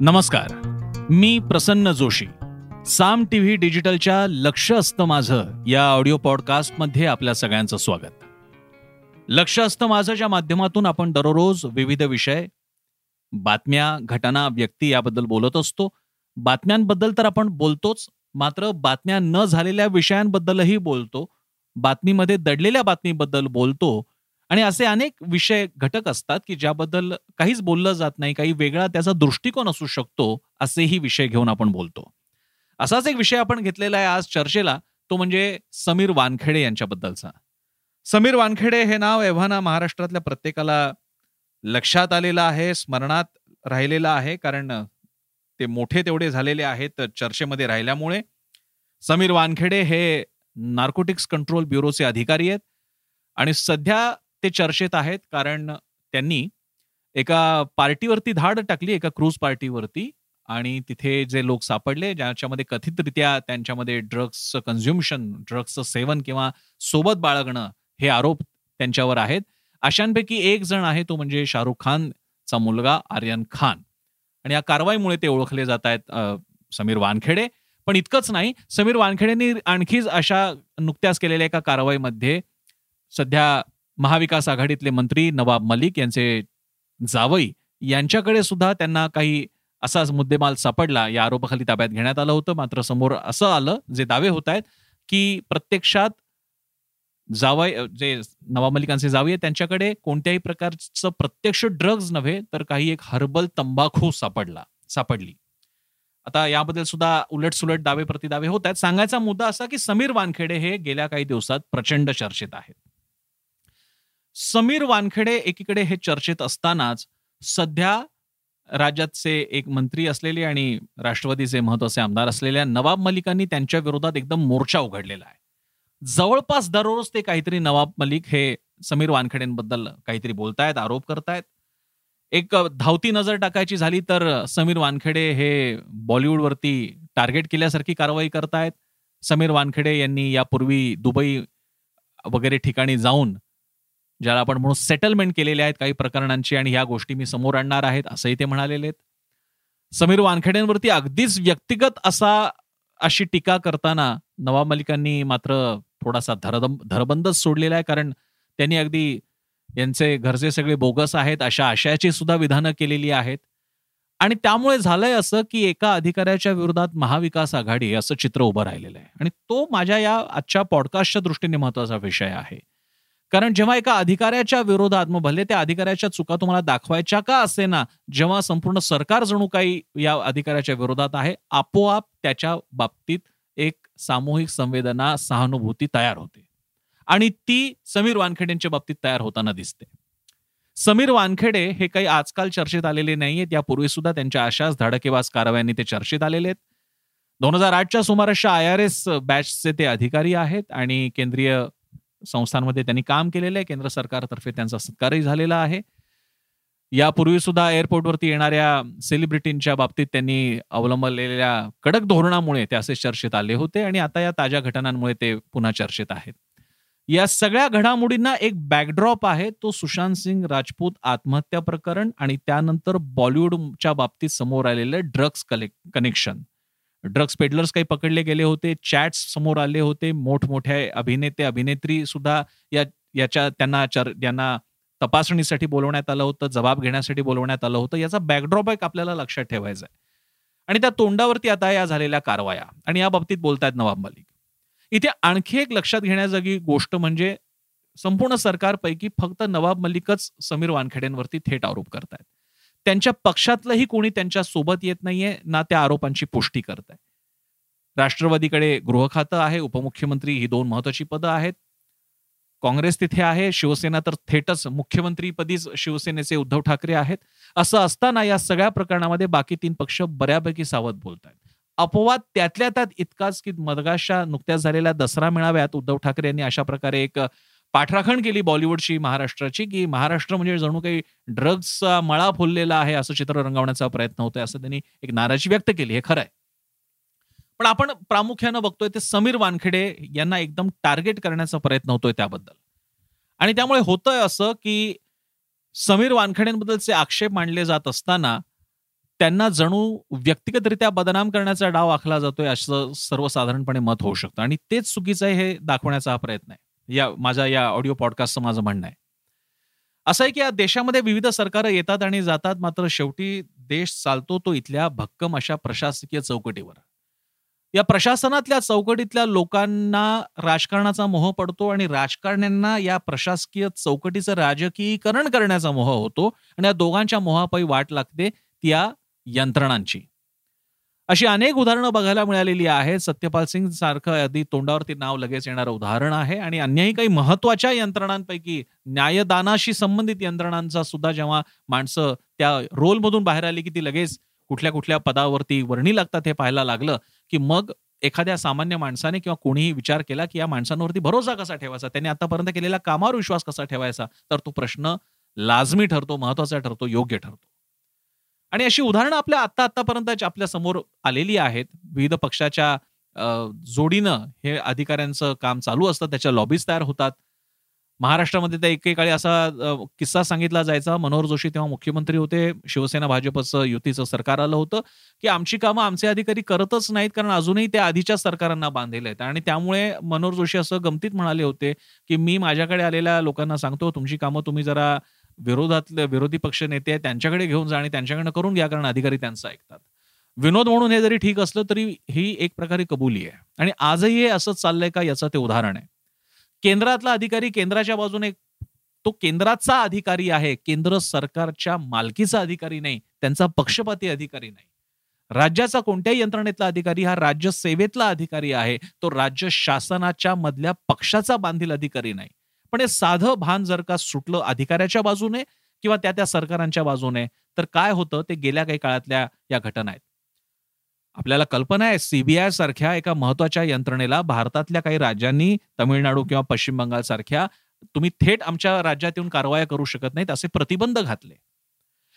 नमस्कार. मी प्रसन्न जोशी. साम टीव्ही डिजिटलच्या लक्ष असतं माझं या ऑडिओ पॉडकास्टमध्ये आपल्या सगळ्यांचं स्वागत. लक्ष असतं माझंच्या माध्यमातून आपण दररोज विविध विषय बातम्या घटना व्यक्ती याबद्दल बोलत असतो. बातम्यांबद्दल तर आपण बोलतोच मात्र बातम्या न झालेल्या विषयांबद्दलही बोलतो. बातमीमध्ये दडलेल्या बातमीबद्दल बोलतो. आणि असे अनेक विषय घटक असतात की ज्याबद्दल काहीच बोललं जात नाही काही वेगळा त्याचा दृष्टिकोन असू शकतो असेही विषय घेऊन आपण बोलतो. असाच एक विषय आपण घेतलेला आहे आज चर्चेला तो म्हणजे समीर वानखेडे यांच्याबद्दलचा. समीर वानखेडे हे नाव एव्हाना महाराष्ट्रातल्या प्रत्येकाला लक्षात आलेलं आहे स्मरणात राहिलेलं आहे कारण ते मोठे तेवढे झालेले आहेत चर्चेमध्ये राहिल्यामुळे. समीर वानखेडे हे नार्कोटिक्स कंट्रोल ब्युरोचे अधिकारी आहेत. आणि सध्या ते चर्चेत आहेत कारण त्यांनी एका पार्टीवरती धाड टाकली एका क्रूज पार्टीवरती. आणि तिथे जे लोक सापडले ज्याच्यामध्ये कथितरित्या त्यांच्यामध्ये ड्रग्सचं कन्झ्युम्शन ड्रग्सचं सेवन किंवा सोबत बाळगणं हे आरोप त्यांच्यावर आहेत. अशांपैकी एक जण आहे तो म्हणजे शाहरुख खानचा मुलगा आर्यन खान. आणि या कारवाईमुळे ते ओळखले जात आहेत समीर वानखेडे. पण इतकंच नाही समीर वानखेडेंनी आणखीच अशा नुकत्याच केलेल्या एका कारवाईमध्ये सध्या महाविकास आघाडीतले मंत्री नवाब मलिक यांचे जावई यांच्याकडे सुद्धा त्यांना काही असाच मुद्देमाल सापडला. या आरोपाखाली ताब्यात घेण्यात आलं होतं. मात्र समोर असं आलं जे दावे होत आहेत की प्रत्यक्षात जावय जे नवाब मलिकांचे जावई त्यांच्याकडे कोणत्याही प्रकारचं प्रत्यक्ष ड्रग्ज नव्हे तर काही एक हर्बल तंबाखू सापडला सापडली. आता याबद्दल सुद्धा उलट सुलट दावे प्रतिदावे होत आहेत. सांगायचा मुद्दा असा की समीर वानखेडे हे गेल्या काही दिवसात प्रचंड चर्चेत आहेत. समीर वानखेडे एकीकडे हे चर्चेत असतानाच सध्या राज्याचे एक मंत्री असलेले आणि राष्ट्रवादीचे महत्त्वाचे आमदार असलेल्या नवाब मलिकांनी त्यांच्या विरोधात एकदम मोर्चा उघडलेला आहे. जवळपास दररोज ते काहीतरी नवाब मलिक हे समीर वानखेडेंबद्दल काहीतरी बोलतायत आरोप करतायत. एक धावती नजर टाकायची झाली तर समीर वानखेडे हे बॉलिवूडवरती टार्गेट केल्यासारखी कारवाई करतायत. समीर वानखेडे यांनी यापूर्वी दुबई वगैरे ठिकाणी जाऊन ज्याला आपण म्हणून सेटलमेंट केलेले आहेत काही प्रकरणांची आणि ह्या गोष्टी मी समोर आणणार आहेत असंही ते म्हणालेले आहेत. समीर वानखेड्यांवरती अगदीच व्यक्तिगत असा अशी टीका करताना नवाब मलिकांनी मात्र थोडासा धरदम धरबंदच सोडलेला आहे कारण त्यांनी अगदी यांचे घरचे सगळे बोगस आहेत अशा आशयाची सुद्धा विधानं केलेली आहेत. आणि त्यामुळे झालंय असं की एका अधिकाऱ्याच्या विरोधात महाविकास आघाडी असं चित्र उभं राहिलेलं आहे. आणि तो माझ्या या आजच्या पॉडकास्टच्या दृष्टीने महत्त्वाचा विषय आहे. कारण जेव्हा एका अधिकाऱ्याच्या विरोधात मग भले त्या अधिकाऱ्याच्या चुका तुम्हाला दाखवायच्या का असे ना जेव्हा संपूर्ण सरकार जणू काही या अधिकाऱ्याच्या विरोधात आहे आपोआप त्याच्या बाबतीत एक सामूहिक संवेदना सहानुभूती तयार होते. आणि ती समीर वानखेडेंच्या बाबतीत तयार होताना दिसते. समीर वानखेडे हे काही आजकाल चर्चेत आलेले नाहीयेत यापूर्वी सुद्धा त्यांच्या अशाच धडकेबाज कारवायांनी ते चर्चेत आलेले आहेत. दोन हजार आठच्या सुमारासच्या आय आर एस बॅचचे ते अधिकारी आहेत आणि केंद्रीय संस्थांमध्ये त्यांनी काम केलेलं आहे. केंद्र सरकारतर्फे त्यांचा सत्कारही झालेला आहे. यापूर्वी सुद्धा एअरपोर्टवरती येणाऱ्या सेलिब्रिटींच्या बाबतीत त्यांनी अवलंबलेल्या कडक धोरणामुळे ते असे चर्चेत आले होते आणि आता या ताज्या घटनांमुळे ते पुन्हा चर्चेत आहेत. या सगळ्या घडामोडींना एक बॅकड्रॉप आहे. तो सुशांत सिंग राजपूत आत्महत्या प्रकरण आणि त्यानंतर बॉलिवूडच्या बाबतीत समोर आलेलं ड्रग्स कनेक्शन ड्रग्स पेडलर्स काही पकडले गेले होते चॅट्स समोर आले होते मोठमोठ्या अभिनेते अभिनेत्री सुद्धा या याच्या त्यांना चर यांना तपासणीसाठी बोलवण्यात आलं होतं जबाब घेण्यासाठी बोलवण्यात आलं होतं. याचा बॅकड्रॉप एक आपल्याला लक्षात ठेवायचा आहे. आणि त्या तोंडावरती आता या झालेल्या कारवाया आणि या बाबतीत बोलतायत नवाब मलिक. इथे आणखी एक लक्षात घेण्याजोगी गोष्ट म्हणजे संपूर्ण सरकारपैकी फक्त नवाब मलिकच समीर वानखेड्यांवरती थेट आरोप करतायत. त्यांच्या पक्षातलंही कोणी त्यांच्यासोबत येत नाहीये ना त्या आरोपांची पुष्टी करत आहे राष्ट्रवादीकडे गृह खातं आहे उपमुख्यमंत्री ही दोन महत्वाची पदं आहेत. काँग्रेस तिथे आहे शिवसेना तर थेटच मुख्यमंत्रीपदीच शिवसेनेचे उद्धव ठाकरे आहेत. असं असताना या सगळ्या प्रकरणामध्ये बाकी तीन पक्ष बऱ्यापैकी सावध बोलत आहेत अपवाद त्यातल्या त्यात इतकाच की मदगाशा नुकत्याच झालेल्या दसरा मेळाव्यात उद्धव ठाकरे यांनी अशा प्रकारे एक पाठराखण केली बॉलिवूडची महाराष्ट्राची की महाराष्ट्र म्हणजे जणू काही ड्रग्जचा मळा फुललेला आहे असं चित्र रंगवण्याचा प्रयत्न होतोय असं त्यांनी एक नाराजी व्यक्त केली हे खरं आहे. पण आपण प्रामुख्यानं बघतोय ते समीर वानखेडे यांना एकदम टार्गेट करण्याचा प्रयत्न होतोय त्याबद्दल. आणि त्यामुळे होतंय असं की समीर वानखेडेंबद्दलचे आक्षेप मांडले जात असताना त्यांना जणू व्यक्तिगतरित्या बदनाम करण्याचा डाव आखला जातोय असं सर्वसाधारणपणे मत होऊ शकतं. आणि तेच चुकीचं आहे हे दाखवण्याचा हा प्रयत्न आहे. या माझ्या या ऑडिओ पॉडकास्टचं माझं म्हणणं आहे. असं आहे की या देशामध्ये विविध सरकारं येतात आणि जातात मात्र शेवटी देश चालतो तो इथल्या भक्कम अशा प्रशासकीय चौकटीवर. या प्रशासनातल्या चौकटीतल्या लोकांना राजकारणाचा मोह पडतो आणि राजकारण्यांना या प्रशासकीय चौकटीचं राजकीयकरण करण्याचा मोह होतो आणि या दोघांच्या मोहापायी वाट लागते त्या यंत्रणांची. अशी अनेक उदाहरणं बघायला मिळालेली आहेत. सत्यपाल सिंग सारखं आधी तोंडावरती नाव लगेच येणारं उदाहरण आहे आणि अन्यही काही महत्त्वाच्या यंत्रणांपैकी न्यायदानाशी संबंधित यंत्रणांचा सुद्धा जेव्हा माणसं त्या रोलमधून बाहेर आली की ती लगेच कुठल्या कुठल्या पदावरती वर्णी लागतात हे पाहायला लागलं की मग एखाद्या सामान्य माणसाने किंवा कोणीही विचार केला की या माणसांवरती भरोसा कसा ठेवायचा? त्यांनी आतापर्यंत केलेल्या कामावर विश्वास कसा ठेवायचा? तर तो प्रश्न लाजमी ठरतो महत्त्वाचा ठरतो योग्य ठरतो. आणि अशी उदाहरणं आपल्या आत्ता आतापर्यंत आपल्यासमोर आलेली आहेत विविध पक्षाच्या जोडीनं हे अधिकाऱ्यांचं काम चालू असतं त्याच्या लॉबीज तयार होतात. महाराष्ट्रामध्ये त्या एकेकाळी असा किस्सा सांगितला जायचा. मनोहर जोशी तेव्हा मुख्यमंत्री होते शिवसेना भाजपचं युतीचं सरकार आलं होतं की आमची कामं आमचे अधिकारी करतच नाहीत कारण अजूनही त्या आधीच्या सरकारांना बांधलेले आहेत. आणि त्यामुळे मनोहर जोशी असं गमतीत म्हणाले होते की मी माझ्याकडे आलेल्या लोकांना सांगतो तुमची कामं तुम्ही जरा विरोधातले विरोधी पक्ष नेते त्यांच्याकडे घेऊन जा आणि त्यांच्याकडनं करून घ्या कारण अधिकारी त्यांचं ऐकतात. विनोद म्हणून हे जरी ठीक असलं तरी ही एक प्रकारे कबुली आहे. आणि आजही हे असंच चाललंय का याचं ते उदाहरण आहे. केंद्रातला अधिकारी केंद्राच्या बाजूने तो केंद्राचा अधिकारी आहे केंद्र सरकारच्या मालकीचा अधिकारी नाही त्यांचा पक्षपाती अधिकारी नाही. राज्याचा कोणत्याही यंत्रणेतला अधिकारी हा राज्य सेवेतला अधिकारी आहे तो राज्य शासनाच्या मधल्या पक्षाचा बांधील अधिकारी नाही. पण हे साधं भान जर का सुटलं अधिकाऱ्याच्या बाजूने किंवा त्या त्या सरकारांच्या बाजूने तर काय होतं? ते गेल्या काही काळातल्या या घटना आहेत. आपल्याला कल्पना आहे सीबीआय सारख्या एका महत्त्वाच्या यंत्रणेला भारतातल्या काही राज्यांनी तमिळनाडू किंवा पश्चिम बंगाल सारख्या तुम्ही थेट आमच्या राज्यात येऊन कारवाया करू शकत नाहीत असे प्रतिबंध घातले.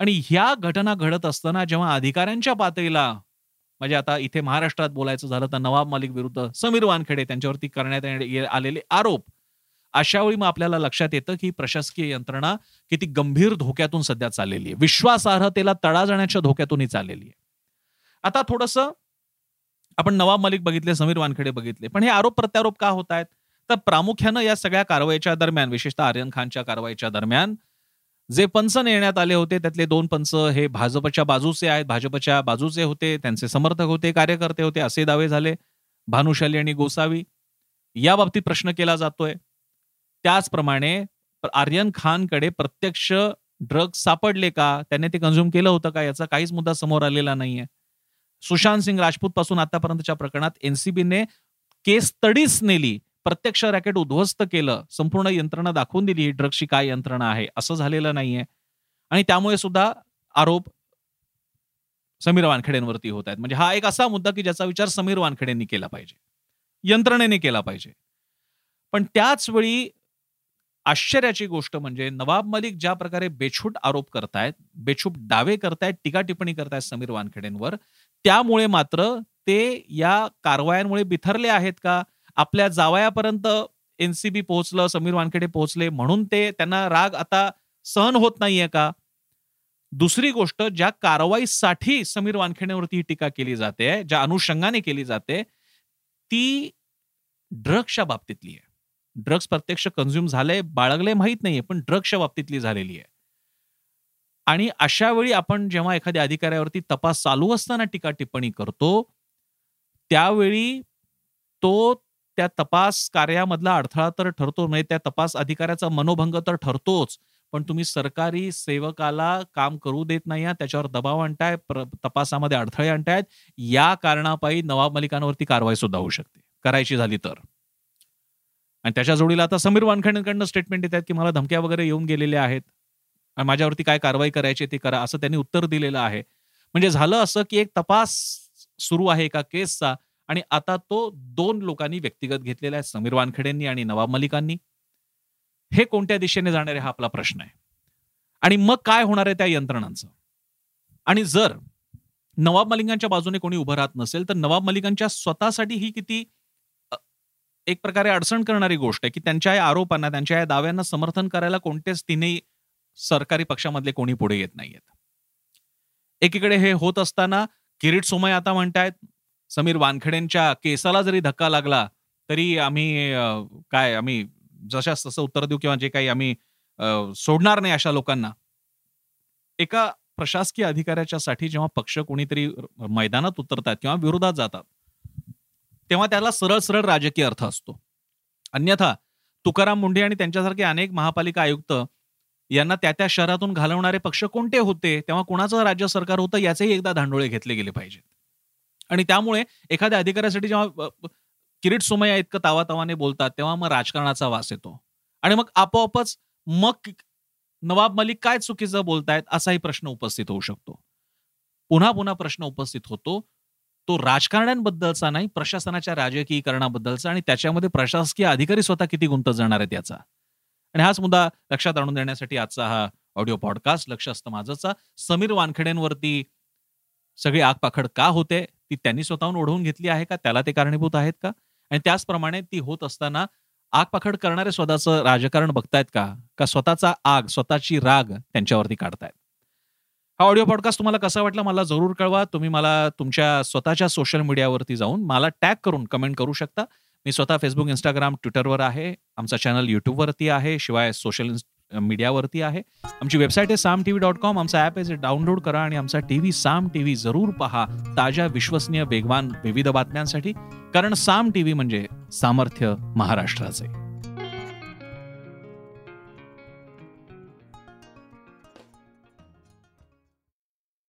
आणि ह्या घटना घडत असताना जेव्हा अधिकाऱ्यांच्या पातळीला म्हणजे आता इथे महाराष्ट्रात बोलायचं झालं तर नवाब मालिक विरुद्ध समीर वानखेडे त्यांच्यावरती करण्यात आलेले आरोप अशावेळी मग आपल्याला लक्षात येतं की प्रशासकीय यंत्रणा किती गंभीर धोक्यातून सध्या चाललेली आहे. विश्वासार्हतेला तडा जाण्याच्या धोक्यातूनही चाललेली आहे. आता थोडस आपण नवाब मलिक बघितले समीर वानखेडे बघितले पण हे आरोप प्रत्यारोप का होत आहेत? तर प्रामुख्यानं या सगळ्या कारवाईच्या दरम्यान विशेषतः आर्यन खानच्या कारवाईच्या दरम्यान जे पंच नेण्यात आले होते त्यातले दोन पंच हे भाजपच्या बाजूचे आहेत. भाजपच्या बाजूचे होते त्यांचे समर्थक होते कार्यकर्ते होते असे दावे झाले. भानुशाली आणि गोसावी. या बाबतीत प्रश्न केला जातोय. त्याचप्रमाणे आर्यन खानकडे प्रत्यक्ष ड्रग्ज सापडले का? त्याने ते कन्झ्युम केलं होतं का? याचा काहीच मुद्दा समोर आलेला नाहीये. सुशांत सिंग राजपूत पासून आतापर्यंतच्या प्रकरणात एनसीबीने केस तडीच नेली प्रत्यक्ष रॅकेट उद्ध्वस्त केलं संपूर्ण यंत्रणा दाखवून दिली ही ड्रग्सची काय यंत्रणा आहे असं झालेलं नाहीये. आणि त्यामुळे सुद्धा आरोप समीर वानखेडेंवरती होत आहेत. म्हणजे हा एक असा मुद्दा की ज्याचा विचार समीर वानखेडेंनी केला पाहिजे. यंत्रणेने केला पाहिजे. पण त्याच वेळी आश्चर्याची गोष्ट म्हणजे नवाब मलिक ज्या प्रकारे बेछूट आरोप करतायत बेछूट दावे करतायत टीका टिप्पणी करतायत समीर वानखेडेंवर त्यामुळे मात्र ते या कारवायांमुळे बिथरले आहेत का? आपल्या जावयापर्यंत एनसीबी पोहोचलं समीर वानखेडे पोहोचले म्हणून ते त्यांना राग आता सहन होत नाहीये का? दुसरी गोष्ट ज्या कारवाईसाठी समीर वानखेडेवरती टीका केली जाते ज्या अनुषंगाने केली जाते ती ड्रग्सच्या बाबतीतली आहे. ड्रग्स प्रत्यक्ष कन्झ्युम झालंय बाळगले माहीत नाहीये पण ड्रग्सच्या बाबतीतली झालेली आहे. आणि अशा वेळी आपण जेव्हा एखाद्या अधिकाऱ्यावरती तपास चालू असताना टीका टिप्पणी करतो त्यावेळी तो त्या तपास कार्यामधला अडथळा तर ठरतो म्हणजे त्या तपास अधिकाऱ्याचा मनोभंग तर ठरतोच पण तुम्ही सरकारी सेवकाला काम करू देत नाही त्याच्यावर दबाव आणताय तपासामध्ये अडथळे आणतायत या कारणापायी नवाब मलिकांवरती कारवाई सुद्धा होऊ शकते. करायची झाली तर. आणि त्याच्या जोडीला आता समीर वानखेडेंकडनं स्टेटमेंट येत आहेत की मला धमक्या वगैरे येऊन गेलेल्या आहेत. आणि माझ्यावरती काय कारवाई करायची ती करा असं त्यांनी उत्तर दिलेलं आहे. म्हणजे झालं असं की एक तपास सुरू आहे एका केसचा आणि आता तो दोन लोकांनी व्यक्तिगत घेतलेला आहे समीर वानखेडेंनी आणि नवाब मलिकांनी. हे कोणत्या दिशेने जाणार आहे हा आपला प्रश्न आहे. आणि मग काय होणार आहे त्या यंत्रणांचं? आणि जर नवाब मलिकांच्या बाजूने कोणी उभं राहत नसेल तर नवाब मलिकांच्या स्वतःसाठी ही किती एक प्रकारे अडचण करणारी गोष्ट आहे की त्यांच्या या आरोपांना त्यांच्या या दाव्यांना समर्थन करायला कोणतेच तिन्ही सरकारी पक्षामधले कोणी पुढे येत नाहीयेत. एकीकडे हे होत असताना किरीट सोमय आता म्हणतायत समीर वानखेडेंच्या केसाला जरी धक्का लागला तरी आम्ही काय आम्ही जशाच तसं उत्तर देऊ किंवा जे काही आम्ही सोडणार नाही अशा लोकांना. एका प्रशासकीय अधिकाऱ्याच्या साठी जेव्हा पक्ष कोणीतरी मैदानात उतरतात किंवा विरोधात जातात तेव्हा त्याला सरळ सरळ राजकीय अर्थ असतो. अन्यथा तुकाराम मुंढे आणि त्यांच्यासारखे अनेक महापालिका आयुक्त यांना त्या त्या शहरातून घालवणारे पक्ष कोणते होते तेव्हा कुणाचं राज्य सरकार होतं याचेही एकदा धांडोळे घेतले गेले पाहिजेत. आणि त्यामुळे एखाद्या अधिकाऱ्यासाठी जेव्हा किरीट सोमय्या इतकं तावातावाने बोलतात तेव्हा मग राजकारणाचा वास येतो. आणि मग आपोआपच मग नवाब मलिक काय चुकीचं बोलतायत असाही प्रश्न उपस्थित होऊ शकतो. पुन्हा पुन्हा प्रश्न उपस्थित होतो तो राजकारण्यांबद्दलचा नाही प्रशासनाच्या राजकीयकरणाबद्दलचा आणि त्याच्यामध्ये प्रशासकीय अधिकारी स्वतः किती गुंत जाणार आहेत याचा. आणि हाच मुद्दा लक्षात आणून देण्यासाठी आजचा हा ऑडिओ पॉडकास्ट लक्ष असतं माझंचा. समीर वानखेडेंवरती सगळी आगपाखड का होते ती त्यांनी स्वतःहून ओढवून घेतली आहे का त्याला ते कारणीभूत आहेत का? आणि त्याचप्रमाणे ती होत असताना आगपाखड करणारे स्वतःचं राजकारण बघतायत का? का स्वतःचा आग स्वतःची राग त्यांच्यावरती काढतायत? हा ऑडिओ पॉडकास्ट तुम्हाला कसा वाटला मला जरूर कळवा. तुम्ही मला तुमच्या स्वतःच्या सोशल मीडियावरती जाऊन मला टॅग करून कमेंट करू शकता. मी स्वतः फेसबुक इंस्टाग्राम ट्विटरवर आहे. आमचा चॅनल युट्यूबवरती आहे. शिवाय सोशल मीडियावरती आहे. आमची वेबसाईट आहे Saam T V dot com. आमचा ॲप आहे डाउनलोड करा आणि आमचा T V Saam T V जरूर पहा. ताज्या विश्वसनीय वेगवान विविध बातम्यांसाठी. कारण साम टी व्ही म्हणजे सामर्थ्य महाराष्ट्राचे.